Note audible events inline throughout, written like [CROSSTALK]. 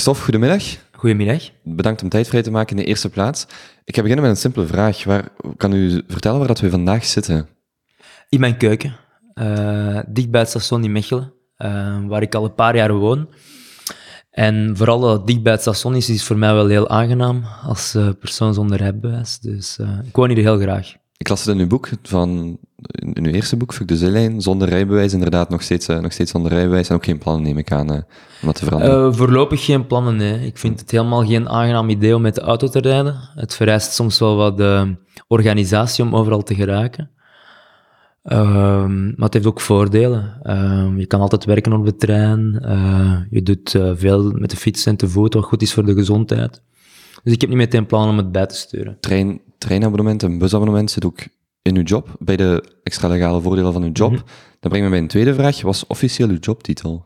Christophe, goedemiddag. Goedemiddag. Bedankt om tijd vrij te maken in de eerste plaats. Ik ga beginnen met een simpele vraag. Waar, kan u vertellen waar dat we vandaag zitten? In mijn keuken, uh, dicht bij het station in Mechelen, uh, waar ik al een paar jaar woon. En vooral dat dicht bij het station is, is voor mij wel heel aangenaam als uh, persoon zonder rijbewijs. Dus ik woon hier heel graag. Ik las het in uw boek, van, in uw eerste boek, Fuck de Zeelijn, zonder rijbewijs, inderdaad nog steeds, uh, nog steeds zonder rijbewijs en ook geen plannen, neem ik aan, uh, om dat te veranderen. Uh, voorlopig geen plannen, nee. Ik vind het helemaal geen aangenaam idee om met de auto te rijden. Het vereist soms wel wat organisatie om overal te geraken. Ehm, maar het heeft ook voordelen. Ehm, je kan altijd werken op de trein. je doet veel met de fiets en te voet, wat goed is voor de gezondheid. Dus ik heb niet meteen plannen om het bij te sturen. Trein, treinabonnement en busabonnement zit ook in uw job, bij de extra legale voordelen van uw job. Mm Dan brengt me bij een tweede vraag. Wat was officieel uw jobtitel?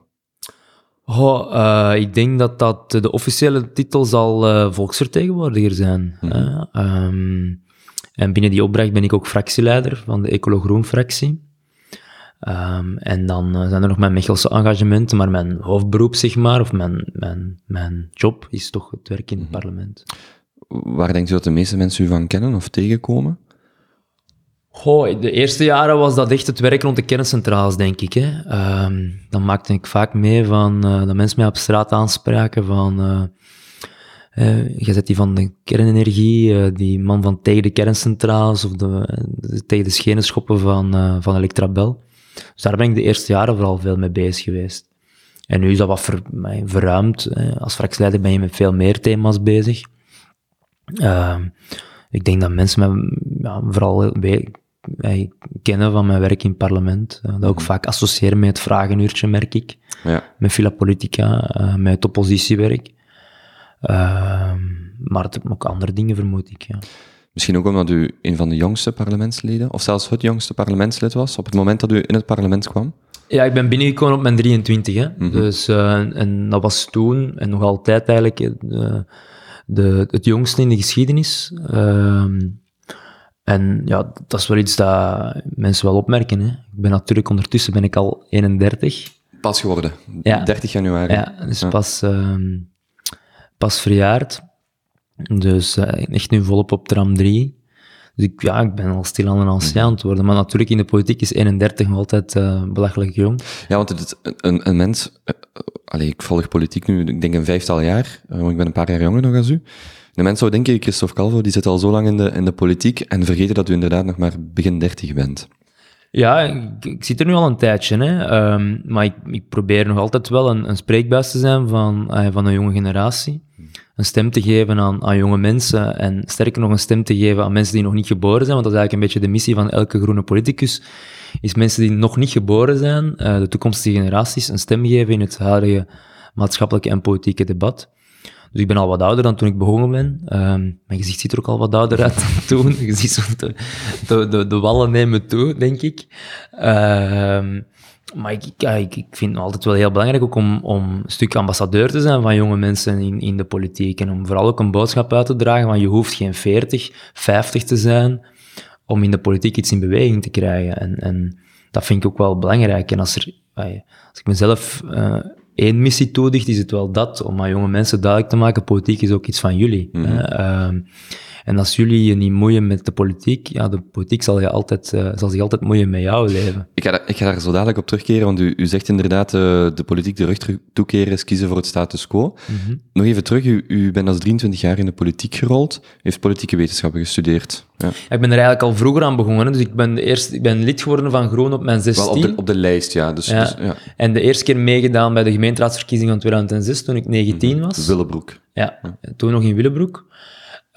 Oh, uh, ik denk dat dat de officiële titel zal uh, volksvertegenwoordiger zijn. Mm um, en binnen die opdracht ben ik ook fractieleider van de Ecolo-Groen-fractie. Um, en dan uh, zijn er nog mijn Mechelse engagementen, maar mijn hoofdberoep, zeg maar, of mijn, mijn, mijn job, is toch het werk in het mm parlement. Waar denkt u dat de meeste mensen u van kennen of tegenkomen? Goh, de eerste jaren was dat echt het werk rond de kerncentrales, denk ik. Hè. Um, dan maakte ik vaak mee van, uh, dat mensen mij op straat aanspraken van... Uh, je zet die van de kernenergie, die man van tegen de kerncentrales of de, tegen de schenenschoppen van, van Electrabel. Dus daar ben ik de eerste jaren vooral veel mee bezig geweest. En nu is dat wat ver, verruimd. Als fractieleider ben je met veel meer thema's bezig. Ehm, ik denk dat mensen me ja, vooral kennen van mijn werk in het parlement. Uh, dat ook mhm. vaak associëren met het vragenuurtje, merk ik. Ja. Met Villa Politica, uh, met het oppositiewerk. Uh, maar het ook andere dingen, vermoed ik. Ja. Misschien ook omdat u een van de jongste parlementsleden, of zelfs het jongste parlementslid was, op het moment dat u in het parlement kwam? Ja, ik ben binnengekomen op mijn 23. Hè. Mhm. dus, uh, en dat was toen, en nog altijd eigenlijk, de, het jongste in de geschiedenis. Ehm, en ja, dat is wel iets dat mensen wel opmerken. Hè. Ik ben natuurlijk ondertussen ben ik al 31. Pas geworden, ja. 30 januari. Ja, dus Pas, uh, pas verjaard. Dus uh, echt nu volop op tram 3. Dus ik, ja, ik ben al stil aan een ancien aan het worden. Maar natuurlijk, in de politiek is 31 nog altijd uh, belachelijk jong. Ja, want het, een, een mens... Uh, allee, ik volg politiek nu, ik denk een vijftal jaar. want ik ben een paar jaar jonger nog als u. De mensen zou denken, Christophe Calvo, die zit al zo lang in de, in de politiek en vergeten dat u inderdaad nog maar begin dertig bent. Ja, ik, zit er nu al een tijdje, hè. Um, maar ik, ik, probeer nog altijd wel een, een spreekbuis te zijn van, uh, van een jonge generatie. Een stem te geven aan, aan jonge mensen en sterker nog een stem te geven aan mensen die nog niet geboren zijn, want dat is eigenlijk een beetje de missie van elke groene politicus, is mensen die nog niet geboren zijn, uh, de toekomstige generaties, een stem geven in het huidige maatschappelijke en politieke debat. Dus ik ben al wat ouder dan toen ik begonnen ben. Um, mijn gezicht ziet er ook al wat ouder uit dan [LAUGHS] toen. Je ziet zo de, de, de, wallen nemen toe, denk ik. Uh, maar ik, ik, vind het altijd wel heel belangrijk ook om, om een stuk ambassadeur te zijn van jonge mensen in, in de politiek. En om vooral ook een boodschap uit te dragen van je hoeft geen 40, 50 te zijn om in de politiek iets in beweging te krijgen. En, en dat vind ik ook wel belangrijk. En als, er, als ik mezelf uh, één missie toedicht, is het wel dat, om aan jonge mensen duidelijk te maken, politiek is ook iets van jullie. Mm en als jullie je niet moeien met de politiek, ja, de politiek zal, je altijd, uh, zal zich altijd moeien met jouw leven. Ik ga, ik ga daar zo dadelijk op terugkeren, want u, u zegt inderdaad, uh, de politiek de rug toekeren is kiezen voor het status quo. Mm Nog even terug, u, u bent als 23 jaar in de politiek gerold, u heeft politieke wetenschappen gestudeerd. Ja. Ik ben er eigenlijk al vroeger aan begonnen, dus ik ben, de eerste, ik ben lid geworden van Groen op mijn 16. Wel op de, op de lijst, ja. Dus, ja. Dus, ja. En de eerste keer meegedaan bij de gemeenteraadsverkiezingen van 2006, toen ik 19 mhm. was. Willebroek. Ja, toen nog in Willebroek.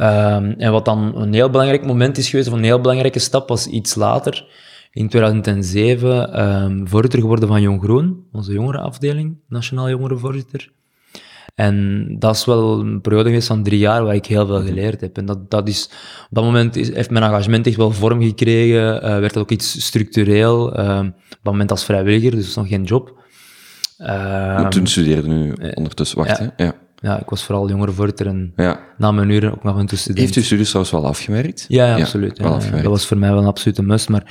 Um, en wat dan een heel belangrijk moment is geweest, of een heel belangrijke stap, was iets later, in 2007, um, ehm, voorzitter geworden van Jong Groen, onze jongerenafdeling, Nationaal Jongerenvoorzitter. En dat is wel een periode geweest van drie jaar waar ik heel veel geleerd heb. En dat, dat is, op dat moment is, heeft mijn engagement echt wel vorm gekregen, uh, werd dat ook iets structureel. Uh, op dat moment als vrijwilliger, dus nog geen job. Uh, Toen studeerde nu ondertussen, wacht ja. hè? Ja. Ja, ik was vooral jongerenvoorzitter en Ja. na mijn uren ook nog een student. Heeft u studies trouwens wel afgewerkt? Ja, ja, absoluut. wel dat was voor mij wel een absolute must. Maar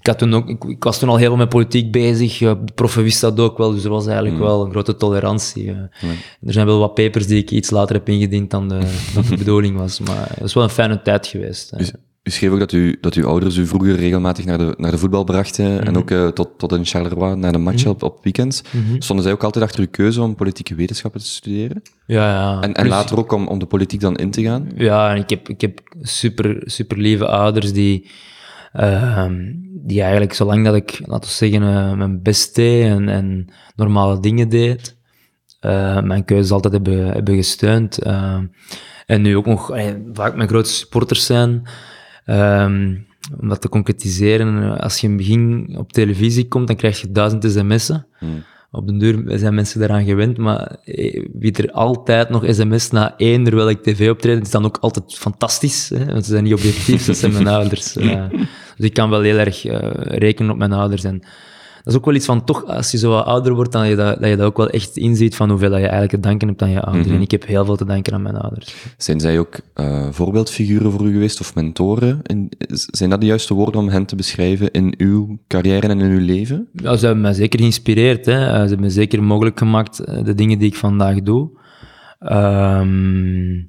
ik, had toen ook, ik, ik was toen al heel veel met politiek bezig. De proffen wist dat ook wel, dus er was eigenlijk Mm. wel een grote tolerantie. Er zijn wel wat papers die ik iets later heb ingediend dan de, dan de [LAUGHS] bedoeling was. Maar het is wel een fijne tijd geweest. U, schreef ook dat, u, dat uw ouders u vroeger regelmatig naar de, naar de voetbal brachten Mhm. en ook eh, tot, tot in Charleroi naar de match op, op weekends. Mhm. Stonden zij ook altijd achter uw keuze om politieke wetenschappen te studeren? Ja, ja. En, en later ook om, om de politiek dan in te gaan? Ja, en ik heb, ik heb super, super lieve ouders die, ehm, die eigenlijk, zolang dat ik, laten we zeggen, eh, mijn best deed en, en normale dingen deed, eh, mijn keuzes altijd hebben, hebben gesteund. Ehm, en nu ook nog vaak mijn grootste supporters zijn. Ehm, om dat te concretiseren, als je in het begin op televisie komt, dan krijg je duizend sms'en. Hmm. Op den duur zijn mensen daaraan gewend, maar eh, wie er altijd nog sms na eender welk tv-optreden is dan ook altijd fantastisch. Hè? Want ze zijn niet objectief, dat zijn mijn ouders. [LAUGHS] Eh, dus ik kan wel heel erg eh, rekenen op mijn ouders. En dat is ook wel iets van, toch, als je zo wat ouder wordt, dan je dat, dat je dat ook wel echt inziet van hoeveel dat je eigenlijk te danken hebt aan je ouders. En ik heb heel veel te danken aan mijn ouders. Zijn zij ook eh, voorbeeldfiguren voor u geweest of mentoren? In, zijn dat de juiste woorden om hen te beschrijven in uw carrière en in uw leven? Ja, ze hebben mij zeker geïnspireerd. Hè. Eh, Ze hebben me zeker mogelijk gemaakt, eh, de dingen die ik vandaag doe. Ehm,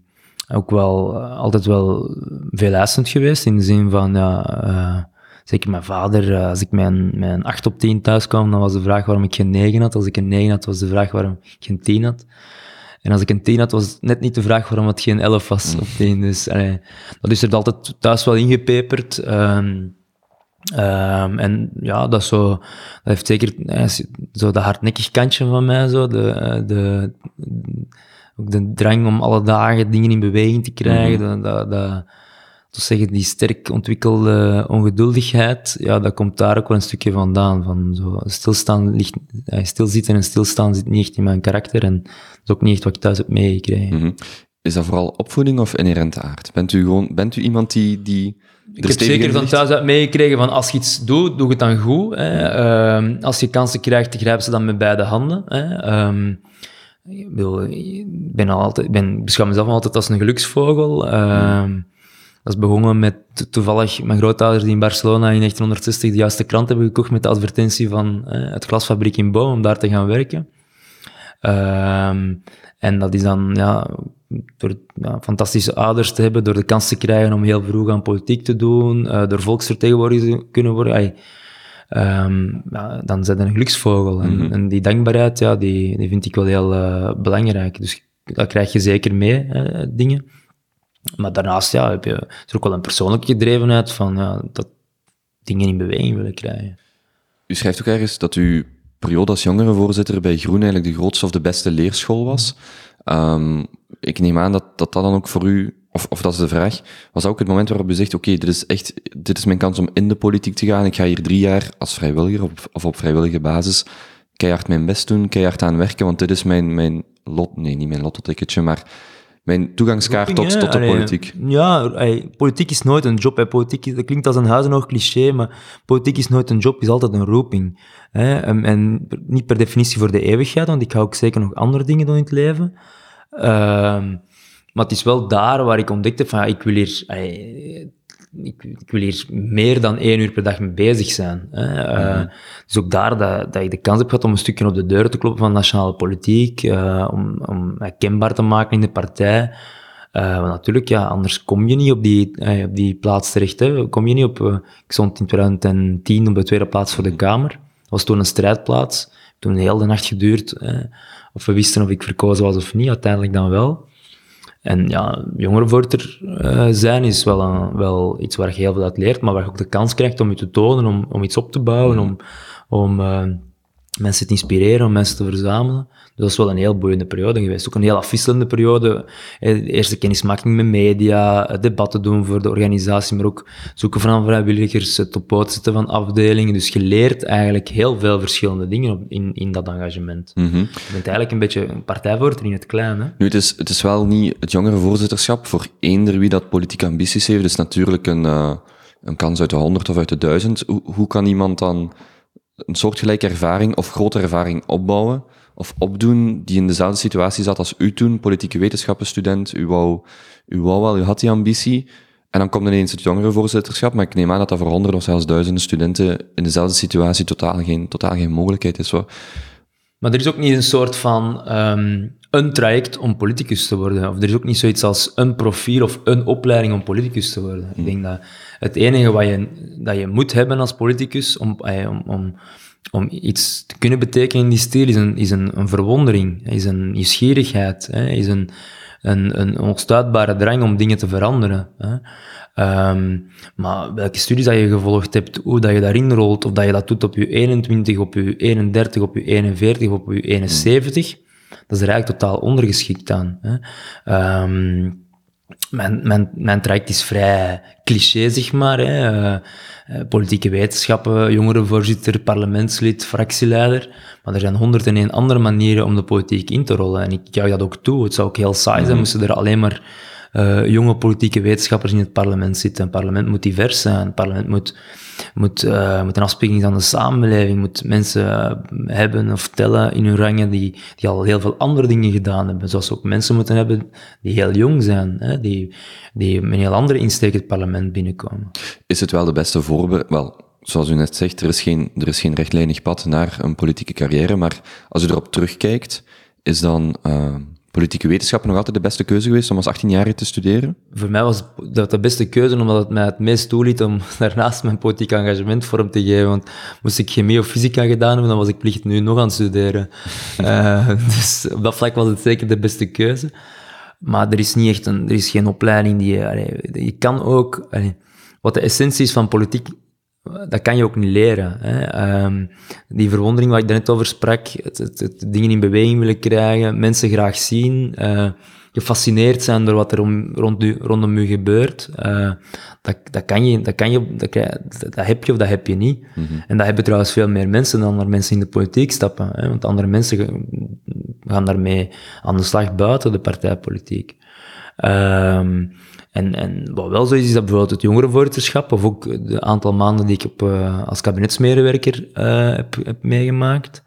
ook wel, eh, altijd wel veel eisend geweest, in de zin van, ja, eh, zeker mijn vader, eh, als ik mijn, mijn 8 op 10 thuis kwam, dan was de vraag waarom ik geen 9 had. Als ik een 9 had, was de vraag waarom ik geen 10 had. En als ik een 10 had, was het net niet de vraag waarom het geen 11 was op 10. Dus allee, dat is er altijd thuis wel ingepeperd. Ehm, Ehm, en ja, dat, zo, dat heeft zeker eh, zo de hardnekkig kantje van mij, zo, de, eh, de, ook de drang om alle dagen dingen in beweging te krijgen, dat, dat, dat, te zeggen, die sterk ontwikkelde ongeduldigheid, ja, dat komt daar ook wel een stukje vandaan. Van zo, stilstaan ligt, eh, stilzitten en stilstaan zit niet echt in mijn karakter en dat is ook niet echt wat ik thuis heb meegekregen. Mhm. Is dat vooral opvoeding of inherente aard? Bent u gewoon, bent u iemand die, die Ik heb zeker van thuis uit meegekregen van als je iets doet, doe het dan goed. Hè. Ehm, als je kansen krijgt, grijp ze dan met beide handen. Hè. Ehm, ik, ben altijd, ik ben, beschouw mezelf altijd als een geluksvogel. Ehm, Dat is begonnen met to- toevallig mijn grootouders die in Barcelona in 1960 de juiste krant hebben gekocht met de advertentie van eh, het glasfabriek in Boom om daar te gaan werken. Ehm, en dat is dan ja, door ja, fantastische ouders te hebben, door de kans te krijgen om heel vroeg aan politiek te doen, eh, door volksvertegenwoordiger te kunnen worden. Ehm, ja, dan zijn een geluksvogel. En, en die dankbaarheid, ja, die, die vind ik wel heel eh, belangrijk. Dus dat krijg je zeker mee, dingen. Maar daarnaast ja, heb je, er ook wel een persoonlijke gedrevenheid van ja, dat dingen in beweging willen krijgen. U schrijft ook ergens dat uw periode als jongerenvoorzitter bij Groen eigenlijk de grootste of de beste leerschool was. Ehm, ik neem aan dat, dat dat dan ook voor u, of, of dat is de vraag, was dat ook het moment waarop u zegt, oké, dit is echt, dit is mijn kans om in de politiek te gaan. Ik ga hier drie jaar als vrijwilliger op, of op vrijwillige basis keihard mijn best doen, keihard aan werken, want dit is mijn, mijn lot, nee, niet mijn lottoticketje, maar mijn toegangskaart tot, Roeping, tot de? Allee, politiek. Ja, allee, politiek is nooit een job. Hè. Politiek, is- dat klinkt als een huizenhoog cliché, maar politiek is nooit een job, is altijd een roeping. Hè. En, en niet per definitie voor de eeuwigheid, want ik ga ook zeker nog andere dingen doen in het leven. Ehm, maar het is wel daar waar ik ontdekt heb van, ja, ik wil hier... allee, ik, ik wil hier meer dan één uur per dag mee bezig zijn. Hè. Eh, Dus ook daar dat, dat ik de kans heb gehad om een stukje op de deur te kloppen van nationale politiek, eh, om, om mij kenbaar te maken in de partij. Eh, want natuurlijk, ja, anders kom je niet op die, eh, op die plaats terecht. Hè. Kom je niet op... eh, ik stond in 2010 op de tweede plaats voor de Kamer. Dat was toen een strijdplaats. Toen een hele nacht geduurd. eh, of we wisten of ik verkozen was of niet. Uiteindelijk dan wel. En ja, jongerenvoorzitter eh zijn is wel, een, wel iets waar je heel veel uit leert, maar waar je ook de kans krijgt om je te tonen, om, om iets op te bouwen, om, om eh, mensen te inspireren, om mensen te verzamelen. Dus dat is wel een heel boeiende periode geweest. Ook een heel afwisselende periode. Eh, de eerste kennismaking met media, eh, debatten doen voor de organisatie, maar ook zoeken van vrijwilligers, het op poot zetten van afdelingen. Dus je leert eigenlijk heel veel verschillende dingen in, in dat engagement. Mhm. Je bent eigenlijk een beetje een partijvoorzitter in het klein. Hè? Nu, het is, het is wel niet het jongerenvoorzitterschap voor eender wie dat politieke ambities heeft. Het is natuurlijk een, eh, een kans uit de honderd of uit de duizend. Hoe, hoe kan iemand dan een soortgelijke ervaring of grote ervaring opbouwen of opdoen die in dezelfde situatie zat als u toen, politieke wetenschappenstudent. U wou, u wou wel, u had die ambitie. En dan komt ineens het jongerenvoorzitterschap, maar ik neem aan dat dat voor honderden of zelfs duizenden studenten in dezelfde situatie totaal geen, totaal geen mogelijkheid is. Zo. Maar er is ook niet een soort van ehm, een traject om politicus te worden. Of er is ook niet zoiets als een profiel of een opleiding om politicus te worden. Ik denk dat het enige wat je, dat je moet hebben als politicus om, eh, om, om, om iets te kunnen betekenen in die stijl is een, is een, een verwondering, is een nieuwsgierigheid, is een, een, een onstuitbare drang om dingen te veranderen. Hè. Ehm, maar welke studies dat je gevolgd hebt, hoe dat je daarin rolt, of dat je dat doet op je 21, op je 31, op je 41, op je 71, dat is er eigenlijk totaal ondergeschikt aan. Hè. Um, mijn, mijn, mijn traject is vrij cliché, zeg maar. Hè. Uh, politieke wetenschappen, jongerenvoorzitter, parlementslid, fractieleider. Maar er zijn 101 andere manieren om de politiek in te rollen. En ik juich dat ook toe. Het zou ook heel saai zijn, mhm. moesten er alleen maar uh, jonge politieke wetenschappers in het parlement zitten. Het parlement moet divers zijn. Het parlement moet, moet, uh, moet een afspiegeling van de samenleving. Moet mensen uh, hebben of tellen in hun rangen die, die al heel veel andere dingen gedaan hebben. Zoals ook mensen moeten hebben die heel jong zijn. Hè, die, die met een heel andere insteek het parlement binnenkomen. Is het wel de beste voorbeeld? Wel, zoals u net zegt, er is geen, er is geen rechtlijnig pad naar een politieke carrière. Maar als u erop terugkijkt, is dan politieke wetenschappen nog altijd de beste keuze geweest om als 18-jarige te studeren? Voor mij was dat de beste keuze, omdat het mij het meest toeliet om [LAUGHS] daarnaast mijn politiek engagement vorm te geven. Want moest ik chemie of fysica gedaan hebben, dan was ik plicht nu nog aan het studeren. uh, [LAUGHS] dus op dat vlak was het zeker de beste keuze. Maar er is niet echt een, er is geen opleiding die je, je kan ook, wat de essentie is van politiek, dat kan je ook niet leren. Hè. Um, die verwondering waar ik net over sprak, het, het, het, dingen in beweging willen krijgen, mensen graag zien, uh, gefascineerd zijn door wat er om, rond rondom u gebeurt, uh, dat, dat kan je, dat kan je, dat, dat heb je of dat heb je niet. Mm -hmm. En dat hebben trouwens veel meer mensen dan er mensen in de politiek stappen. Hè, want andere mensen gaan daarmee aan de slag buiten de partijpolitiek. Um, en, en wat wel zo is, is dat bijvoorbeeld het jongerenvoorzitterschap, of ook de aantal maanden die ik op, uh, als kabinetsmedewerker uh, heb, heb meegemaakt,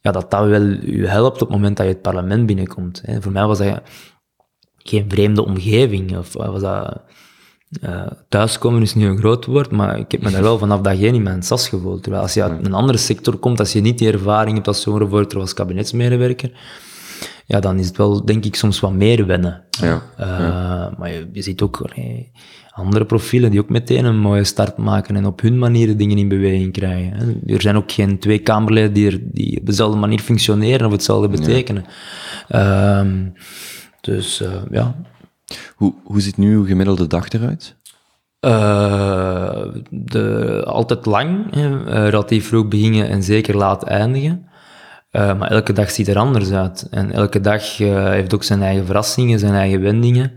ja, dat dat wel u helpt op het moment dat je het parlement binnenkomt. Hè. Voor mij was dat geen vreemde omgeving, of was dat... Uh, thuiskomen is nu een groot woord, maar ik heb me daar wel vanaf dag één in mijn sas gevoeld. Terwijl als je uit een andere sector komt, als je niet die ervaring hebt als jongerenvoorzitter of als kabinetsmedewerker, ja, dan is het wel, denk ik, soms wat meer wennen. Ja, uh, Maar je, je, ziet ook andere profielen die ook meteen een mooie start maken en op hun manier dingen in beweging krijgen. Hè. Er zijn ook geen twee Kamerleden die, er, die op dezelfde manier functioneren of hetzelfde betekenen. Ja. Uh, dus uh, ja. Hoe, hoe ziet nu uw gemiddelde dag eruit? Uh, de, altijd lang, relatief vroeg beginnen en zeker laat eindigen. Uh, maar elke dag ziet er anders uit. En elke dag uh, heeft ook zijn eigen verrassingen, zijn eigen wendingen.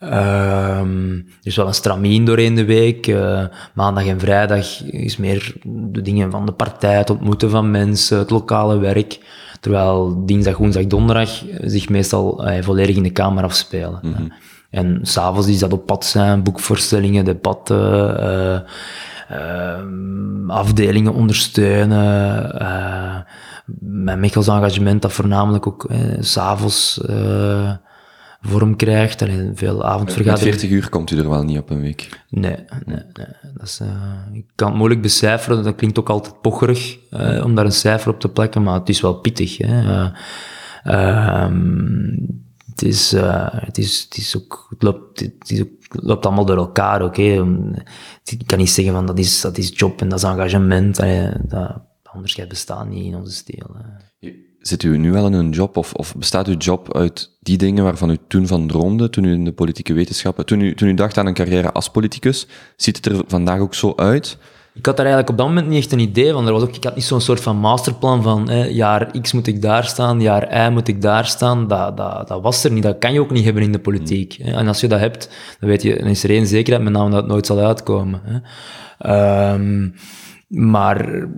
Uh, er is wel een stramien doorheen de week. Uh, maandag en vrijdag is meer de dingen van de partij, het ontmoeten van mensen, het lokale werk. Terwijl dinsdag, woensdag, donderdag zich meestal volledig in de kamer afspelen. Mm -hmm. En s'avonds is dat op pad zijn, boekvoorstellingen, debatten, ehm, afdelingen ondersteunen met Michels engagement dat voornamelijk ook eh, s'avonds uh, vorm krijgt. Alleen veel avondvergaderingen. 40 uur komt u er wel niet op een week? Nee, nee, nee. Dat is, uh, ik kan het moeilijk becijferen, dat klinkt ook altijd pocherig uh, om daar een cijfer op te plekken, maar het is wel pittig. Hè. Ehm, het is, het is, het is ook, het loopt, het is ook, het loopt allemaal door elkaar, oké. Okay? Ik kan niet zeggen van dat is, dat is job en dat is engagement. dat, onderscheid bestaat niet in onze stijl. Zit u nu wel in een job, of, of bestaat uw job uit die dingen waarvan u toen van droomde, toen u in de politieke wetenschappen, toen u, toen u dacht aan een carrière als politicus? Ziet het er vandaag ook zo uit? Ik had daar eigenlijk op dat moment niet echt een idee van. Er was ook, ik had niet zo'n soort van masterplan van hè, jaar X moet ik daar staan, jaar Y moet ik daar staan. Dat, dat, dat was er niet. Dat kan je ook niet hebben in de politiek. Hè. En als je dat hebt, dan, weet je, dan is er één zekerheid, met name dat het nooit zal uitkomen. Hè. Um, maar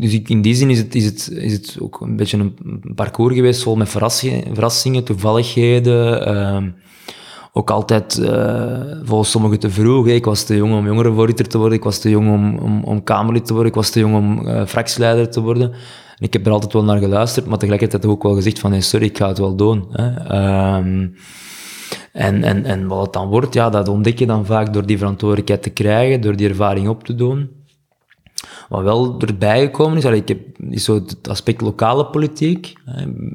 dus in die zin is het, is, het, is het ook een beetje een parcours geweest vol met verrassingen, verrassingen toevalligheden. Uh, ook altijd uh, volgens sommigen te vroeg. Ik was te jong om jongerenvoorzitter te worden, ik was te jong om, om, om Kamerlid te worden, ik was te jong om uh, fractieleider te worden. ik heb er altijd wel naar geluisterd, maar tegelijkertijd ook wel gezegd van, hey, sorry, ik ga het wel doen. Hè. Ehm, en, en, en wat het dan wordt, ja, dat ontdek je dan vaak door die verantwoordelijkheid te krijgen, door die ervaring op te doen. Wat wel erbij gekomen is, ik heb is zo het aspect lokale politiek.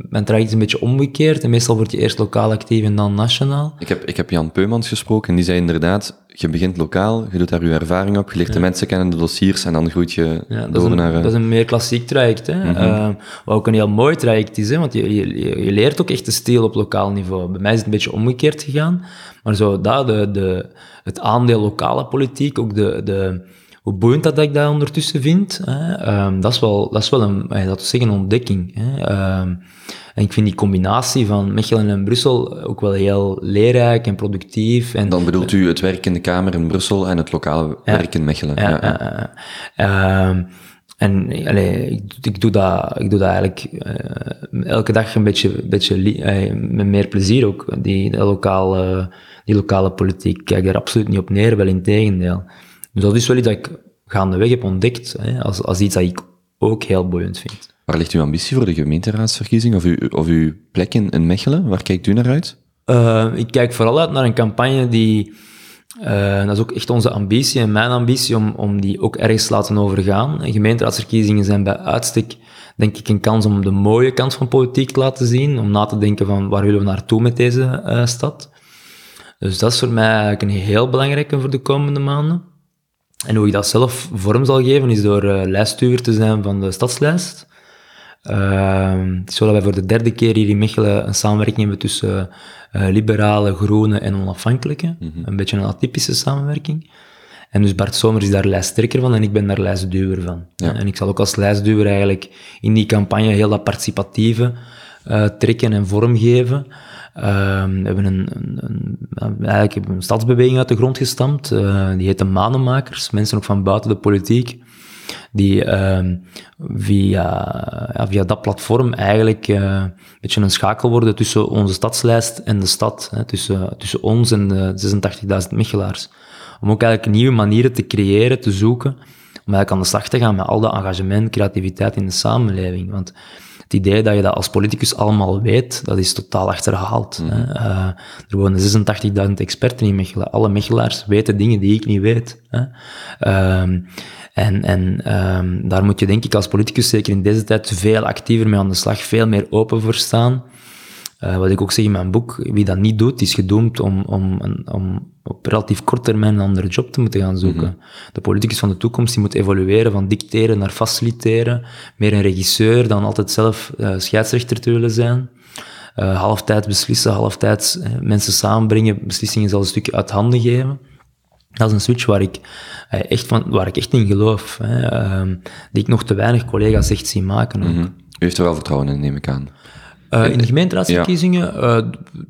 Men traject is een beetje omgekeerd. En meestal word je eerst lokaal actief en dan nationaal. Ik heb, ik heb Jan Peumans gesproken en die zei inderdaad, je begint lokaal, je doet daar je ervaring op, je leert de mensen kennen, de dossiers, en dan groeit je ja, door een, naar... Dat is een meer klassiek traject. Hè? Mm wat ook een heel mooi traject is, hè? want je, je, je leert ook echt de stijl op lokaal niveau. Bij mij is het een beetje omgekeerd gegaan. Maar zo, dat, de, de, het aandeel lokale politiek, ook de... de hoe boeiend dat ik dat ondertussen vind, hè, um, dat, is wel, dat is wel een, dat is zeggen, een ontdekking. Hè. Um, en ik vind die combinatie van Mechelen en Brussel ook wel heel leerrijk en productief. En, Dan bedoelt u het werk in de Kamer in Brussel en het lokale werk in Mechelen. Ja, ja, ja. Um, en allee, ik, ik, doe dat, ik doe dat eigenlijk uh, elke dag een beetje, beetje uh, met meer plezier ook. Die, die, lokale, die lokale politiek. Ik kijk er absoluut niet op neer, wel in tegendeel. Dus dat is wel iets dat ik gaandeweg heb ontdekt, hè, als, als iets dat ik ook heel boeiend vind. Waar ligt uw ambitie voor de gemeenteraadsverkiezing of uw, of uw plek in, in Mechelen? Waar kijkt u naar uit? Uh, ik kijk vooral uit naar een campagne die, uh, dat is ook echt onze ambitie en mijn ambitie, om, om die ook ergens te laten overgaan. En gemeenteraadsverkiezingen zijn bij uitstek, denk ik, een kans om de mooie kant van politiek te laten zien, om na te denken van waar willen we naartoe met deze uh, stad. Dus dat is voor mij eigenlijk een heel belangrijke voor de komende maanden. En hoe ik dat zelf vorm zal geven, is door uh, lijststuur te zijn van de stadslijst. Uh, het is zo dat wij voor de derde keer hier in Mechelen een samenwerking hebben tussen uh, liberale, groene en onafhankelijke. Mm -hmm. Een beetje een atypische samenwerking. En dus Bart Somers is daar lijsttrekker van en ik ben daar lijstduwer van. Ja. En ik zal ook als lijstduwer eigenlijk in die campagne heel dat participatieve uh, trekken en vormgeven. Uh, we hebben een, een, een, eigenlijk een stadsbeweging uit de grond gestampt. Uh, die heet de Manenmakers. Mensen ook van buiten de politiek. Die uh, via, via dat platform eigenlijk uh, een beetje een schakel worden tussen onze stadslijst en de stad. Hè, tussen, tussen ons en de 86.000 Mechelaars. Om ook eigenlijk nieuwe manieren te creëren, te zoeken. Om eigenlijk aan de slag te gaan met al dat engagement, creativiteit in de samenleving. Want idee dat je dat als politicus allemaal weet, dat is totaal achterhaald. Mm. Hè. Uh, er wonen 86.000 experten in Mechelen. Alle Mechelaars weten dingen die ik niet weet. Hè. Uh, en, en um, daar moet je denk ik als politicus zeker in deze tijd veel actiever mee aan de slag, veel meer open voor staan. Uh, wat ik ook zeg in mijn boek, wie dat niet doet, is gedoemd om, om, om op relatief kort termijn een andere job te moeten gaan zoeken. Mm -hmm. De politicus van de toekomst die moet evolueren van dicteren naar faciliteren, meer een regisseur dan altijd zelf uh, scheidsrechter te willen zijn. Uh, halftijds beslissen, halftijds mensen samenbrengen, beslissingen zelfs een stukje uit handen geven. Dat is een switch waar ik echt, van, waar ik echt in geloof, hè, uh, die ik nog te weinig collega's echt zie maken. Ook. Mm -hmm. U heeft er wel vertrouwen in, neem ik aan. Uh, in de gemeenteraadsverkiezingen, ja. uh,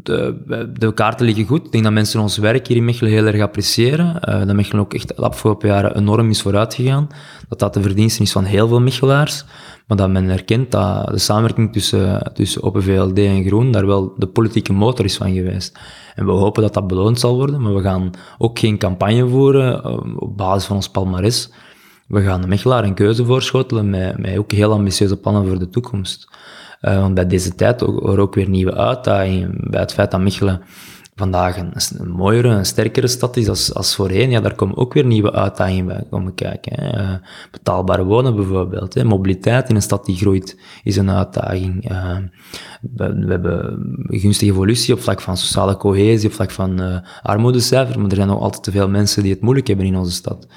de, de, kaarten liggen goed. Ik denk dat mensen ons werk hier in Mechelen heel erg appreciëren. Uh, dat Mechelen ook echt de afgelopen jaren enorm is vooruitgegaan. Dat dat de verdienste is van heel veel Mechelaars. Maar dat men erkent dat de samenwerking tussen, tussen Open VLD en Groen daar wel de politieke motor is van geweest. En we hopen dat dat beloond zal worden, maar we gaan ook geen campagne voeren op basis van ons palmares. We gaan de Mechelaar een keuze voorschotelen met, met ook heel ambitieuze plannen voor de toekomst. Uh, want bij deze tijd er ook weer nieuwe uitdagingen. Bij het feit dat Mechelen vandaag een, een mooiere, een sterkere stad is als, als voorheen, ja, daar komen ook weer nieuwe uitdagingen bij komen kijken. Hè. Uh, betaalbaar wonen bijvoorbeeld. Hè. Mobiliteit in een stad die groeit is een uitdaging. Uh, we, we, hebben gunstige evolutie op vlak van sociale cohesie, op vlak van armoedecijfers, maar er zijn nog altijd te veel mensen die het moeilijk hebben in onze stad.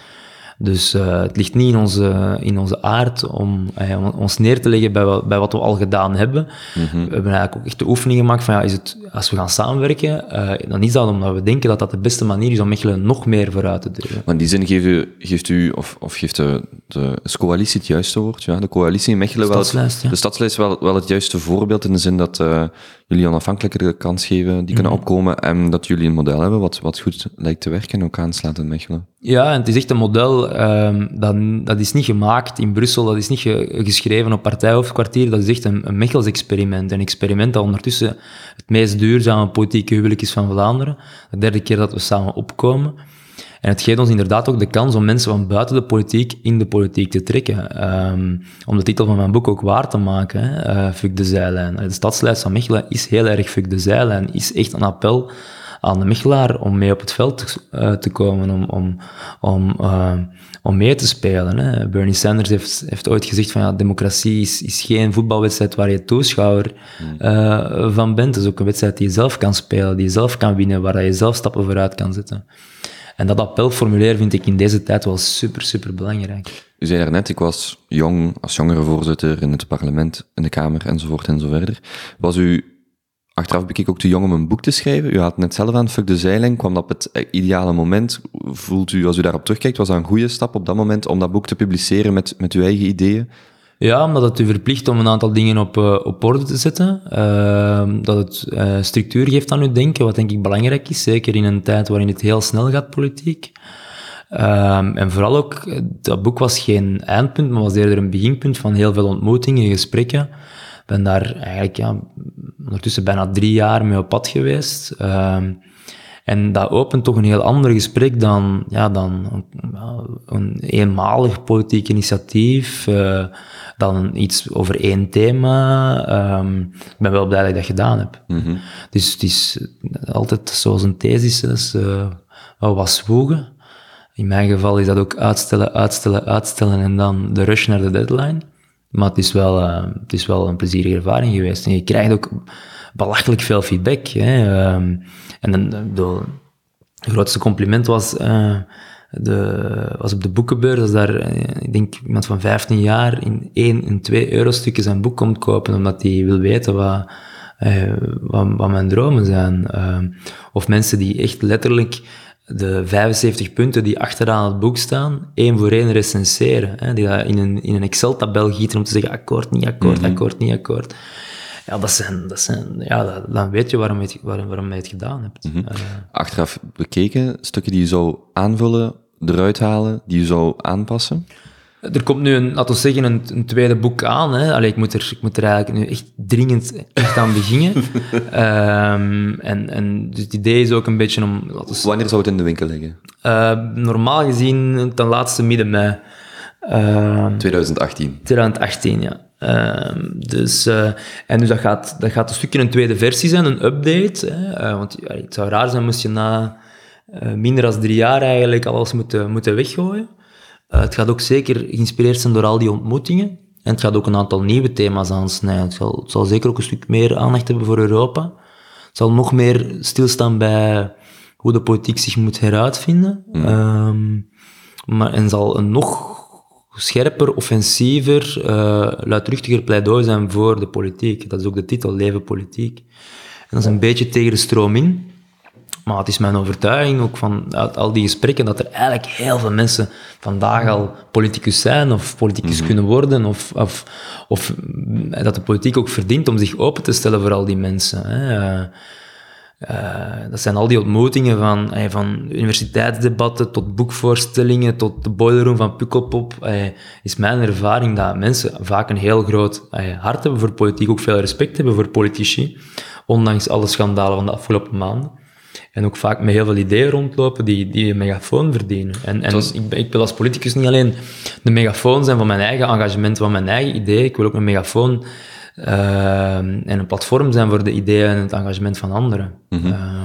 Dus uh, het ligt niet in onze, in onze aard om, uh, om ons neer te leggen bij wat, bij wat we al gedaan hebben. Mm -hmm. We hebben eigenlijk ook echt de oefening gemaakt van, ja, is het, als we gaan samenwerken, uh, dan is dat omdat we denken dat dat de beste manier is om Mechelen nog meer vooruit te duwen. Maar in die zin geeft u, geeft u of, of geeft de, de coalitie het juiste woord? Ja, de coalitie in Mechelen wel het, ja. de stadslijst wel, wel het juiste voorbeeld in de zin dat jullie onafhankelijker de kans geven, die kunnen mm -hmm. opkomen en dat jullie een model hebben wat, wat goed lijkt te werken en ook aanslaat in Mechelen. Ja, en het is echt een model, um, dat, is niet gemaakt in Brussel, dat is niet ge, geschreven op partijhoofdkwartier, dat is echt een, Mechels-experiment. Een experiment dat ondertussen het meest duurzame politieke huwelijk is van Vlaanderen. De derde keer dat we samen opkomen. En het geeft ons inderdaad ook de kans om mensen van buiten de politiek in de politiek te trekken. Ehm, om de titel van mijn boek ook waar te maken, hè? Uh, Fuck de zijlijn. De stadslijst van Mechelen is heel erg Fuck de zijlijn, is echt een appel aan de Mechelaar om mee op het veld uh, te komen, om, om, om, uh, om mee te spelen. Hè. Bernie Sanders heeft, heeft ooit gezegd van ja, democratie is, is geen voetbalwedstrijd waar je toeschouwer uh, van bent. Het is ook een wedstrijd die je zelf kan spelen, die je zelf kan winnen, waar je zelf stappen vooruit kan zetten. En dat appel formuleren vind ik in deze tijd wel super, super belangrijk. U zei daarnet, ik was jong, als jongere voorzitter in het parlement, in de Kamer enzovoort en zo verder. Was u achteraf ik ook te jong om een boek te schrijven. U had net zelf aan Fuck de Zeiling. Kwam dat op het ideale moment? Voelt u, als u daarop terugkijkt, was dat een goede stap op dat moment om dat boek te publiceren met, met uw eigen ideeën? Ja, omdat het u verplicht om een aantal dingen op, uh, op orde te zetten. Uh, dat het uh, structuur geeft aan uw denken, wat denk ik belangrijk is. Zeker in een tijd waarin het heel snel gaat, politiek. Ehm, en vooral ook, dat boek was geen eindpunt, maar was eerder een beginpunt van heel veel ontmoetingen, gesprekken ben daar eigenlijk ja, ondertussen bijna drie jaar mee op pad geweest. Uh, en dat opent toch een heel ander gesprek dan, ja, dan een, een eenmalig politiek initiatief, uh, dan iets over één thema. Um, ik ben wel blij dat ik dat gedaan heb. Mm -hmm. Dus het is altijd zoals een thesis, dus, uh, wel wat zwoegen. In mijn geval is dat ook uitstellen, uitstellen, uitstellen en dan de rush naar de deadline. Maar het is, wel, uh, het is wel een plezierige ervaring geweest. En je krijgt ook belachelijk veel feedback. Hè. Um, en de, de, grootste compliment was, uh, de, was op de boekenbeurs. Dat daar, uh, ik denk, iemand van 15 jaar in 1 en 2 euro stukjes zijn boek komt kopen, omdat hij wil weten wat, wat, wat, mijn dromen zijn. Ehm, of mensen die echt letterlijk de 75 punten die achteraan het boek staan, één voor één recenseren. Hè, die dat in een, in een Excel-tabel gieten om te zeggen akkoord, niet akkoord, mm-hmm. akkoord, niet akkoord. Ja, dat zijn, dat zijn, ja, dan weet je waarom je het, waarom, waarom je het gedaan hebt. Mm-hmm. uh, Achteraf bekeken, stukken die je zou aanvullen, eruit halen, die je zou aanpassen? Er komt nu, een, laten we zeggen, een, een tweede boek aan. Hè. Allee, ik, moet er, ik moet er eigenlijk nu echt dringend echt aan beginnen. um, [LAUGHS] en, en dus het idee is ook een beetje om... Laten we... Wanneer zou het in de winkel liggen? Uh, normaal gezien ten laatste midden mei. Uh, 2018. 2018, ja. Uh, dus, uh, en dus dat gaat, dat gaat een stukje een tweede versie zijn, een update. Hè? Uh, want ja, het zou raar zijn moest je na minder dan drie jaar eigenlijk alles moeten, moeten weggooien. Uh, het gaat ook zeker geïnspireerd zijn door al die ontmoetingen. En het gaat ook een aantal nieuwe thema's aansnijden. Het zal, het zal zeker ook een stuk meer aandacht hebben voor Europa. Het zal nog meer stilstaan bij hoe de politiek zich moet heruitvinden. Mm. Um, maar, en zal een nog scherper, offensiever, uh, luidruchtiger pleidooi zijn voor de politiek. Dat is ook de titel, Leven Politiek. En dat is een beetje tegen de stroom in. Maar het is mijn overtuiging, ook van uit al die gesprekken, dat er eigenlijk heel veel mensen vandaag al politicus zijn of politicus mm -hmm. kunnen worden, of, of, of, dat de politiek ook verdient om zich open te stellen voor al die mensen. Hè. Uh, uh, dat zijn al die ontmoetingen van, van universiteitsdebatten tot boekvoorstellingen, tot de boilerroom van Pukkelpop. Is mijn ervaring dat mensen vaak een heel groot hart hebben voor politiek, ook veel respect hebben voor politici, ondanks alle schandalen van de afgelopen maanden. En ook vaak met heel veel ideeën rondlopen die, die een megafoon verdienen. En, en was... ik, ik, wil als politicus niet alleen de megafoon zijn van mijn eigen engagement, van mijn eigen idee. Ik wil ook een megafoon uh, en een platform zijn voor de ideeën en het engagement van anderen. Mm -hmm. uh,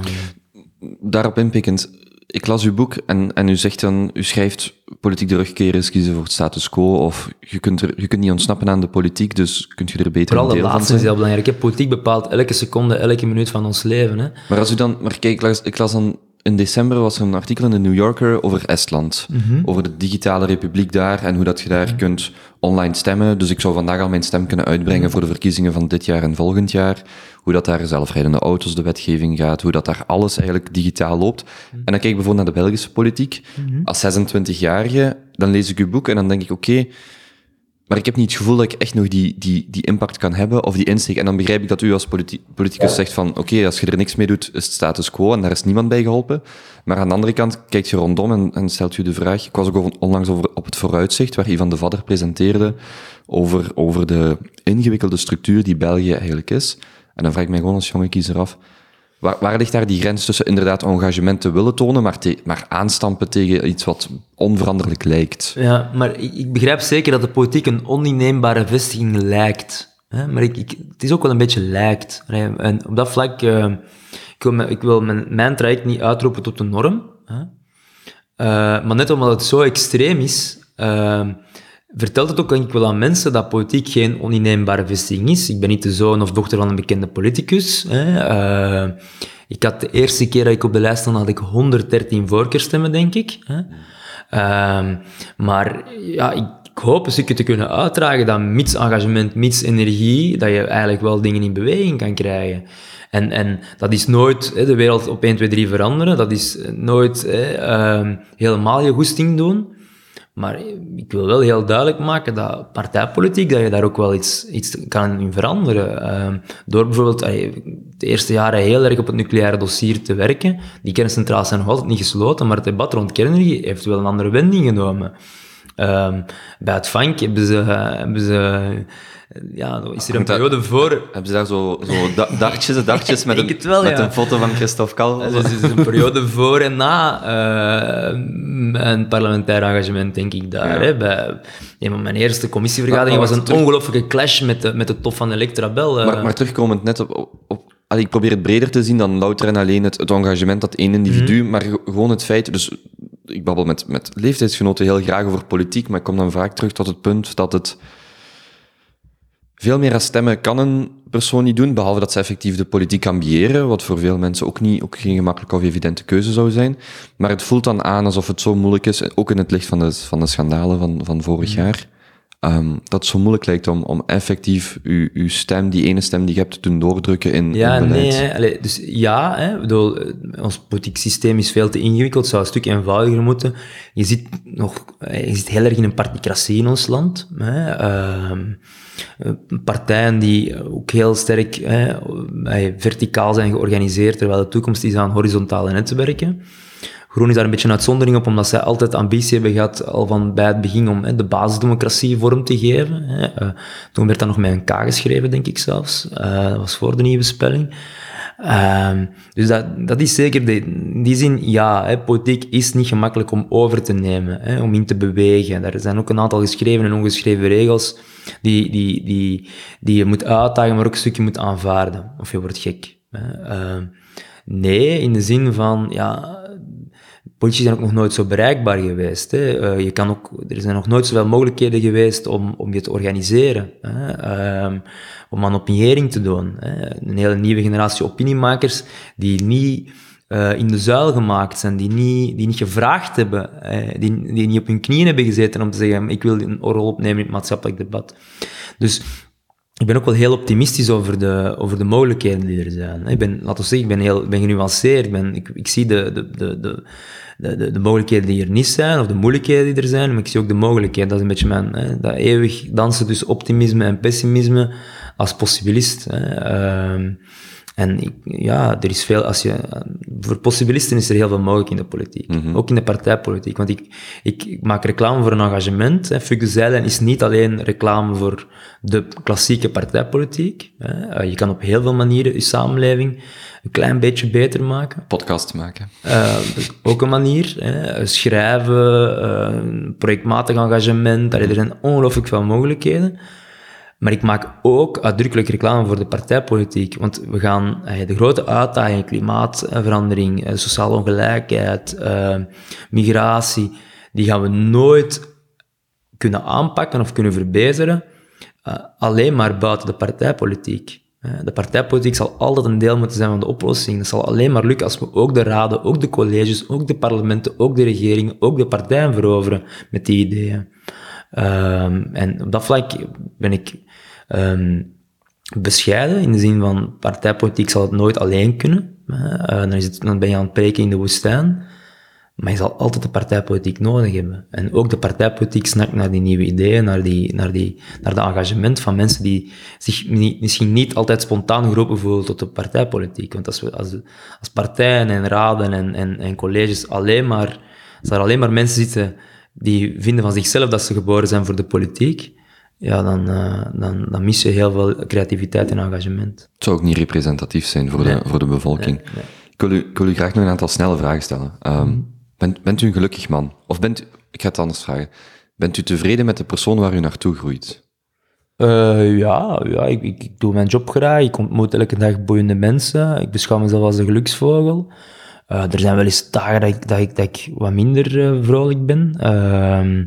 Daarop inpikkend, ik las uw boek en, en u zegt dan, u schrijft politiek terugkeren is kiezen voor het status quo, of je kunt, er, je kunt niet ontsnappen aan de politiek, dus kunt je er beter Vooral de laatste is heel belangrijk. Hè? Politiek bepaalt elke seconde, elke minuut van ons leven. Hè? Maar als u dan, maar kijk, ik las, ik las dan in december was er een artikel in de New Yorker over Estland. Mm -hmm. Over de digitale republiek daar en hoe dat je daar mm -hmm. kunt online stemmen. Dus ik zou vandaag al mijn stem kunnen uitbrengen -hmm. voor de verkiezingen van dit jaar en volgend jaar. Hoe dat daar zelfrijdende auto's, de wetgeving gaat, hoe dat daar alles eigenlijk digitaal loopt. En dan kijk ik bijvoorbeeld naar de Belgische politiek. Als 26-jarige, dan lees ik uw boek en dan denk ik, oké, okay, maar ik heb niet het gevoel dat ik echt nog die, die, die impact kan hebben of die insteek. En dan begrijp ik dat u als politi politicus zegt van oké, okay, als je er niks mee doet, is het status quo en daar is niemand bij geholpen. Maar aan de andere kant kijkt je rondom en, en stelt u de vraag. Ik was ook onlangs over, op het vooruitzicht, waar Ivan de Vadder presenteerde over, over de ingewikkelde structuur die België eigenlijk is. En dan vraag ik mij gewoon als jonge kiezer af, Waar, waar ligt daar die grens tussen inderdaad engagement te willen tonen, maar, maar aanstampen tegen iets wat onveranderlijk lijkt? Ja, maar ik, begrijp zeker dat de politiek een oninneembare vestiging lijkt. Hè? Maar ik, het is ook wel een beetje lijkt. En op dat vlak, uh, ik wil, ik wil mijn, mijn traject niet uitroepen tot een norm. Hè? Uh, maar net omdat het zo extreem is, uh, vertelt het ook denk ik wel aan mensen dat politiek geen oninneembare vestiging is. Ik ben niet de zoon of dochter van een bekende politicus. Hè. Uh, ik had de eerste keer dat ik op de lijst stond, had ik 113 voorkeurstemmen, denk ik. Hè. Uh, maar ja, ik, hoop een stukje te kunnen uitdragen dat mits engagement, mits energie, dat je eigenlijk wel dingen in beweging kan krijgen. En, en dat is nooit hè, de wereld op 1, 2, 3 veranderen. Dat is nooit hè, uh, helemaal je goesting doen. Maar ik wil wel heel duidelijk maken dat partijpolitiek, dat je daar ook wel iets, iets kan in veranderen. Uh, door bijvoorbeeld de eerste jaren heel erg op het nucleaire dossier te werken. Die kerncentrales zijn nog altijd niet gesloten, maar het debat rond kernenergie heeft wel een andere wending genomen. Uh, bij het FANK hebben ze, hebben ze ja, is er een periode voor... Hebben ze daar zo, zo dagjes dagjes [LAUGHS] met, een, wel, met een foto van Christophe Calvo? Dus is een periode [LAUGHS] voor en na uh, een parlementair engagement, denk ik, daar. Ja. Hè, bij een van mijn eerste commissievergaderingen was een terug... ongelofelijke clash met de, met de top van Electrabel. Uh. Maar, maar terugkomend net op... op ik probeer het breder te zien dan louter en alleen het, het engagement dat één individu, mm -hmm. maar gewoon het feit... Dus ik babbel met, met leeftijdsgenoten heel graag over politiek, maar ik kom dan vaak terug tot het punt dat het veel meer als stemmen kan een persoon niet doen, behalve dat ze effectief de politiek ambiëren, wat voor veel mensen ook, niet, ook geen gemakkelijke of evidente keuze zou zijn. Maar het voelt dan aan alsof het zo moeilijk is, ook in het licht van de, van de schandalen van, van vorig mm. jaar, um, dat het zo moeilijk lijkt om, om effectief uw, uw stem, die ene stem die je hebt, te doen doordrukken in, ja, in beleid. Nee, Allee, dus ja, hè, bedoel, ons politiek systeem is veel te ingewikkeld, zou een stuk eenvoudiger moeten. Je zit, nog, je zit heel erg in een particratie in ons land. Hè. Uh, partijen die ook heel sterk hè, verticaal zijn georganiseerd, terwijl de toekomst is aan horizontale netwerken. Groen is daar een beetje een uitzondering op, omdat zij altijd ambitie hebben gehad, al van bij het begin, om hè, de basisdemocratie vorm te geven. Hè. Uh, toen werd dat nog met een K geschreven, denk ik zelfs. Uh, dat was voor de nieuwe spelling. Uh, dus dat, dat is zeker, de, in die zin, ja, politiek is niet gemakkelijk om over te nemen, hè, om in te bewegen. Daar zijn ook een aantal geschreven en ongeschreven regels die, die, die, die je moet uitdagen, maar ook een stukje moet aanvaarden, of je wordt gek. Hè. nee, in de zin van, ja, Politici zijn ook nog nooit zo bereikbaar geweest. Uh, je kan ook, er zijn nog nooit zoveel mogelijkheden geweest om, om je te organiseren. Hè. Um, om aan opiniëring te doen. Hè. Een hele nieuwe generatie opiniemakers die niet uh, in de zuil gemaakt zijn, die niet, die niet gevraagd hebben, die, die niet op hun knieën hebben gezeten om te zeggen ik wil een rol opnemen in het maatschappelijk debat. Dus ik ben ook wel heel optimistisch over de, over de mogelijkheden die er zijn. Ik ben, laten we zeggen, ik ben heel ben genuanceerd. Ik, ben, ik, ik zie de, de, de de, de, de, mogelijkheden die er niet zijn, of de moeilijkheden die er zijn, maar ik zie ook de mogelijkheden. Dat is een beetje mijn, dat eeuwig dansen tussen optimisme en pessimisme als possibilist. Hè. Uh, en ik, ja, er is veel, als je, voor possibilisten is er heel veel mogelijk in de politiek. Mm -hmm. Ook in de partijpolitiek. Want ik, ik, maak reclame voor een engagement. Hè. Fuck de Zeilen is niet alleen reclame voor de klassieke partijpolitiek. Hè. Uh, je kan op heel veel manieren je samenleving een klein beetje beter maken. Podcast maken. Uh, ook een manier. Hè. Schrijven, uh, projectmatig engagement. er zijn ongelooflijk veel mogelijkheden. Maar ik maak ook uitdrukkelijk reclame voor de partijpolitiek. Want we gaan de grote uitdagingen, klimaatverandering, sociale ongelijkheid, migratie, die gaan we nooit kunnen aanpakken of kunnen verbeteren. Alleen maar buiten de partijpolitiek. De partijpolitiek zal altijd een deel moeten zijn van de oplossing. Dat zal alleen maar lukken als we ook de raden, ook de colleges, ook de parlementen, ook de regeringen, ook de partijen veroveren met die ideeën. Um, en op dat vlak ben ik um, bescheiden, in de zin van partijpolitiek zal het nooit alleen kunnen. Uh, dan, is het, dan ben je aan het preken in de woestijn. Maar je zal altijd de partijpolitiek nodig hebben. En ook de partijpolitiek snakt naar die nieuwe ideeën, naar, die, naar, die, naar de engagement van mensen die zich misschien niet altijd spontaan geroepen voelen tot de partijpolitiek. Want als, we, als, als partijen en raden en, en, en colleges alleen maar, als er alleen maar mensen zitten die vinden van zichzelf dat ze geboren zijn voor de politiek, ja, dan, uh, dan, dan mis je heel veel creativiteit en engagement. Het zou ook niet representatief zijn voor, de, voor de bevolking. Ik, wil u, ik wil u graag nog een aantal snelle vragen stellen. Um, bent, bent u een gelukkig man? Of bent u, ik ga het anders vragen. Bent u tevreden met de persoon waar u naartoe groeit? Uh, ja, ja ik, ik, ik, doe mijn job graag. Ik ontmoet elke dag boeiende mensen. Ik beschouw mezelf als een geluksvogel. Uh, er zijn wel eens dagen dat ik, dat ik, dat ik wat minder uh, vrolijk ben. Uh,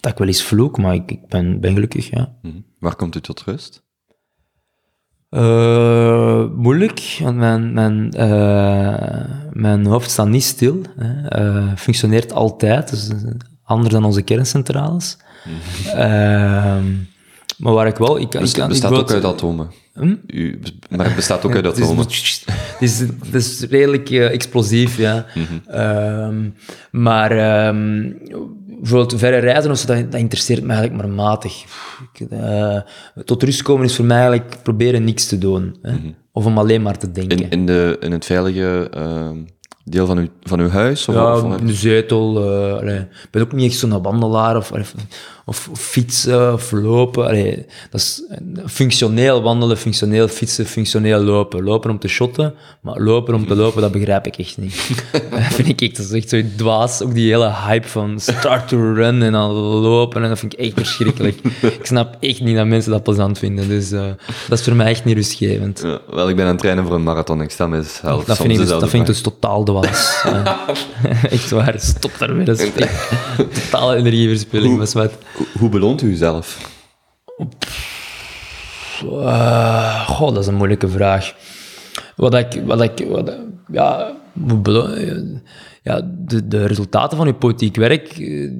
dat ik wel eens vloek, maar ik, ik ben, ben gelukkig, ja. Mm Waar komt u tot rust? moeilijk, want mijn, mijn, mijn hoofd staat niet stil. Hè. functioneert altijd, dus anders dan onze kerncentrales. Mm maar waar ik wel... Ik, Best, ik, bestaat ook uit atomen. Hm? U, maar het bestaat ook uit atomen. [LAUGHS] Het is, is, redelijk uh, explosief, ja. Mm -hmm. um, maar um, bijvoorbeeld verre reizen of zo, dat, dat, interesseert me eigenlijk maar matig. Uh, tot rust komen is voor mij eigenlijk proberen niks te doen. Hè? Mm -hmm. Of om alleen maar te denken. In, in, de, in het veilige... Uh deel van uw, van uw huis? Of ja, of, in de zetel. Uh, ik ben ook niet echt zo'n wandelaar of, of, of, fietsen of lopen. Allee, dat is functioneel wandelen, functioneel fietsen, functioneel lopen. Lopen om te shotten, maar lopen om te lopen, dat begrijp ik echt niet. dat [LAUGHS] [LAUGHS] vind ik echt, dat is echt zo dwaas. Ook die hele hype van start to run en dan lopen, en dat vind ik echt verschrikkelijk. ik snap echt niet dat mensen dat plezant vinden, dus uh, dat is voor mij echt niet rustgevend. Ja, wel, ik ben aan het trainen voor een marathon, ik sta mezelf Dat vind ik, dus, dat vind ik dus totaal dwaas. [LAUGHS] echt waar, stop daarmee, dat is totale energieverspilling, was wat. Hoe beloont u uzelf? Uh, goh, dat is een moeilijke vraag. Wat ik, wat ik, wat, ja, ja de, de, resultaten van je politiek werk,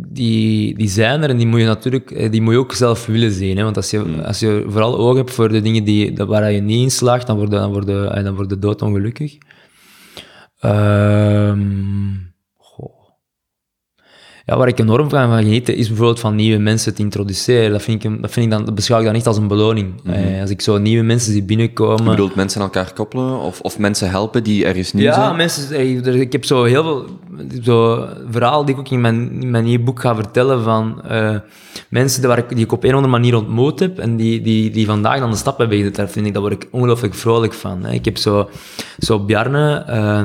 die, die zijn er en die moet je natuurlijk die moet je ook zelf willen zien. Hè? Want als je, hmm. als je vooral oog hebt voor de dingen die, waar je niet in slaagt, dan word je, dan word je, dan word je doodongelukkig. Ehm ja, waar ik enorm van, van geniet, is bijvoorbeeld van nieuwe mensen te introduceren. Dat, vind ik, dat, vind ik dan, dat beschouw ik dan echt als een beloning. Mhm. eh, als ik zo nieuwe mensen zie binnenkomen... Je bedoelt mensen elkaar koppelen? Of, of mensen helpen die ergens nieuw ja, zijn? Ja, mensen... Eh, ik heb zo heel veel... Zo verhaal die ik ook in mijn, in mijn nieuwe boek ga vertellen van uh, mensen die, waar ik, die ik op een of andere manier ontmoet heb en die, die, die vandaag dan de stap hebben gezet. Daar vind ik, daar word ik ongelooflijk vrolijk van. Hè. Ik heb zo, zo Bjarne, uh,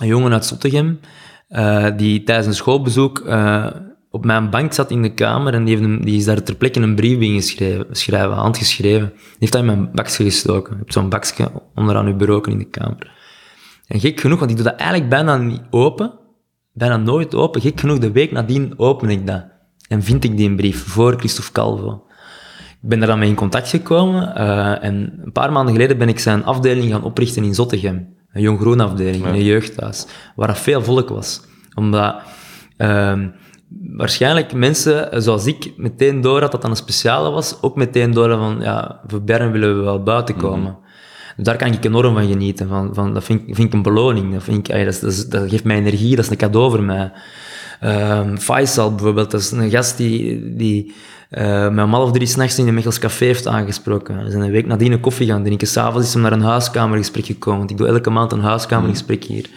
een jongen uit Zottegem, uh, die tijdens een schoolbezoek uh, op mijn bank zat in de kamer en die, heeft een, die is daar ter plekke een brief in geschreven, handgeschreven. Die heeft dat in mijn bakje gestoken. Ik heb zo'n bakje onderaan uw bureau in de kamer. En gek genoeg, want ik doe dat eigenlijk bijna niet open, bijna nooit open. Gek genoeg, de week nadien open ik dat. En vind ik die brief voor Christophe Calvo. Ik ben daar dan mee in contact gekomen uh, en een paar maanden geleden ben ik zijn afdeling gaan oprichten in Zottegem een jong groen afdeling, een jeugdhuis, waar er veel volk was. Omdat uh, waarschijnlijk mensen zoals ik meteen door had dat dat een speciale was, ook meteen door van, ja, voor Bern willen we wel buiten mhm. komen. Daar kan ik enorm van genieten. Van, van, dat vind, vind ik een beloning. Dat, vind ik, dat, dat, dat, geeft mij energie, dat is een cadeau voor mij. Um, Faisal bijvoorbeeld, dat is een gast die, die uh, mij om half drie s'nachts in een Mechels café heeft aangesproken. We zijn een week nadien een koffie gaan drinken. S'avonds is hem naar een huiskamergesprek gekomen. Want ik doe elke maand een huiskamergesprek hier.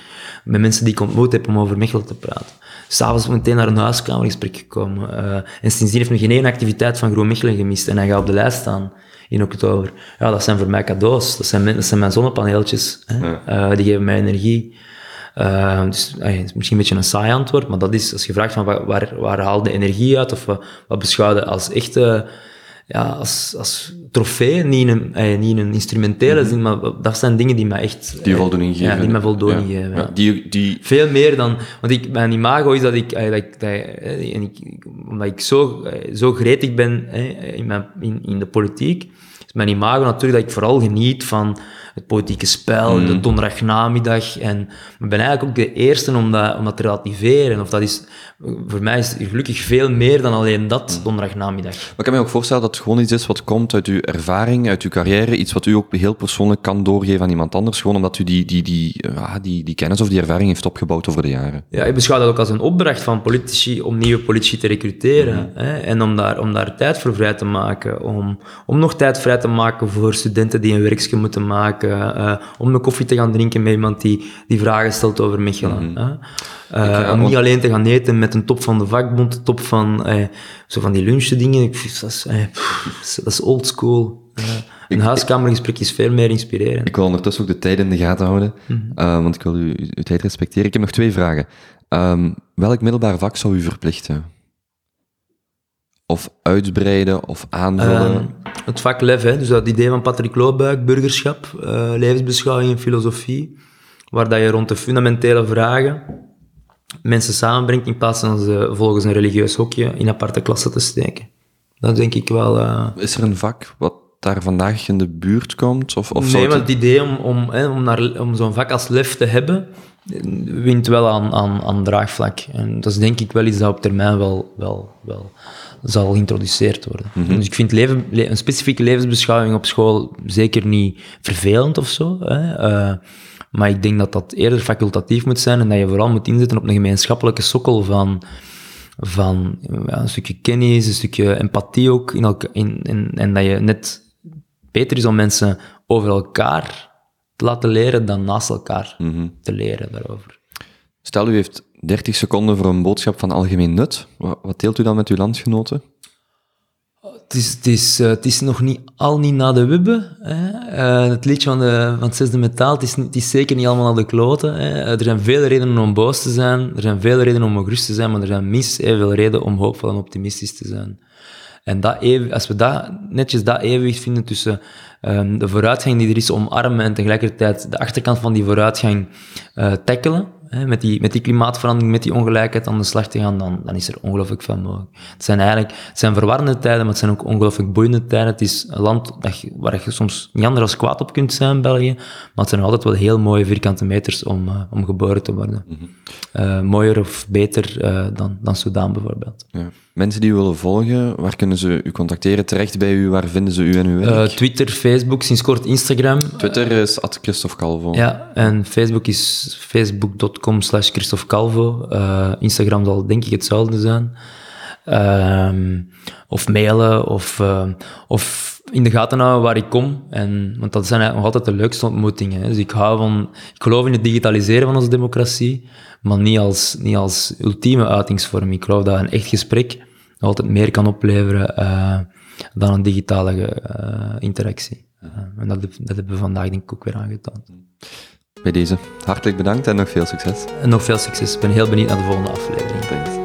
Met mensen die ik ontmoet heb om over Mechelen te praten. S'avonds meteen naar een huiskamergesprek gekomen. Uh, en sindsdien heeft hij geen één activiteit van Groen Mechelen gemist. En hij gaat op de lijst staan in oktober. Ja, dat zijn voor mij cadeaus. Dat zijn, dat zijn mijn zonnepaneeltjes. Hè? Uh, die geven mij energie. Uh, dus uh, is misschien een beetje een saai antwoord, maar dat is als je vraagt van waar, waar, waar haal de energie uit of wat, wat beschouw je als echte, ja, als, als trofee, niet in een, niet in een instrumentele mhm. zin, maar dat zijn dingen die mij echt... Die voldoening geven. Ja, die mij voldoning geven. Ja. Die, die... Veel meer dan... Want ik, mijn imago is dat ik... dat, dat, en ik omdat ik zo, zo gretig ben in, mijn, in, in de politiek, is mijn imago natuurlijk dat ik vooral geniet van het politieke spel, mm. de donderdagnamiddag. En ik ben eigenlijk ook de eerste om dat, om dat te relativeren. Of dat is, voor mij is gelukkig veel meer dan alleen dat mm. donderdagnamiddag. Maar ik kan me ook voorstellen dat het gewoon iets is wat komt uit uw ervaring, uit uw carrière. Iets wat u ook heel persoonlijk kan doorgeven aan iemand anders. Gewoon omdat u die, die, die, ja, die, die kennis of die ervaring heeft opgebouwd over de jaren. Ja, ik beschouw dat ook als een opdracht van politici om nieuwe politici te recruteren. Mm. Hè, en om daar, om daar tijd voor vrij te maken. Om, om nog tijd vrij te maken voor studenten die een werkje moeten maken eh, om een koffie te gaan drinken met iemand die, die vragen stelt over Mechelen. hè. Eh, ga om niet alleen te gaan eten met een top van de vakbond, de top van eh, zo van die Ik vind, dat, is, eh, pff, dat is old school. Eh, een huiskamergesprek is veel meer inspirerend. Ik wil ondertussen ook de tijd in de gaten houden, eh, want ik wil u, uw tijd respecteren. Ik heb nog twee vragen. Ehm, welk middelbaar vak zou u verplichten? Of uitbreiden, of aanvullen? Ehm, het vak LEF, hè, dus dat idee van Patrick Loobuik, burgerschap, eh, levensbeschouwing en filosofie, waar dat je rond de fundamentele vragen mensen samenbrengt in plaats van ze volgens een religieus hokje in aparte klassen te steken. Dat denk ik wel... eh, Is er een vak wat daar vandaag in de buurt komt? Of, of nee, want het idee om, om, hè, om, naar, om zo'n vak als LEF te hebben, wint wel aan, aan, aan draagvlak. En dat is denk ik wel iets dat op termijn wel, wel, wel zal geïntroduceerd worden. Dus ik vind leven, le- een specifieke levensbeschouwing op school zeker niet vervelend of zo. Hè. eh, maar ik denk dat dat eerder facultatief moet zijn en dat je vooral moet inzetten op een gemeenschappelijke sokkel van, van ja, een stukje kennis, een stukje empathie ook. In in, in, en dat je net beter is om mensen over elkaar te laten leren dan naast elkaar te leren daarover. Stel, u heeft 30 seconden voor een boodschap van algemeen nut. Wat, deelt u dan met uw landgenoten? Het is, het is, eh, het is nog niet al niet naar de wibbe. Hè. Eh, het liedje van, de, van het zesde metaal, het is, het is zeker niet allemaal naar de kloten. Er zijn vele redenen om boos te zijn, er zijn vele redenen om ongerust te zijn, maar er zijn minstens evenveel redenen om hoopvol en optimistisch te zijn. En dat even, als we dat, netjes dat evenwicht vinden tussen ehm, de vooruitgang die er is omarmen en tegelijkertijd de achterkant van die vooruitgang eh tackelen, hè, met, die, met die klimaatverandering, met die ongelijkheid aan de slag te gaan, dan, dan is er ongelooflijk veel mogelijk. Het zijn eigenlijk het zijn verwarrende tijden, maar het zijn ook ongelooflijk boeiende tijden. Het is een land dat waar je soms niet anders als kwaad op kunt zijn, België, maar het zijn altijd wel heel mooie vierkante meters om, eh, om geboren te worden. Eh, mooier of beter eh, dan, dan Soudaan bijvoorbeeld. Ja. Mensen die u willen volgen, waar kunnen ze u contacteren? Terecht bij u, waar vinden ze u en uw Eh, werk? Twitter, Facebook, sinds kort Instagram. Twitter is at Christophe Calvo. Ja, en Facebook is facebook.com slash Christophe Calvo. Eh, Instagram zal denk ik hetzelfde zijn. Ehm, of mailen, of, eh, of in de gaten houden waar ik kom. En, want dat zijn eigenlijk nog altijd de leukste ontmoetingen. Hè. Dus ik hou van, ik geloof in het digitaliseren van onze democratie, maar niet als, niet als ultieme uitingsvorm. Ik geloof dat een echt gesprek altijd meer kan opleveren eh, dan een digitale eh, interactie. Eh, en dat, dat hebben we vandaag denk ik ook weer aangetoond. Bij deze, hartelijk bedankt en nog veel succes. En nog veel succes. Ik ben heel benieuwd naar de volgende aflevering. Thanks.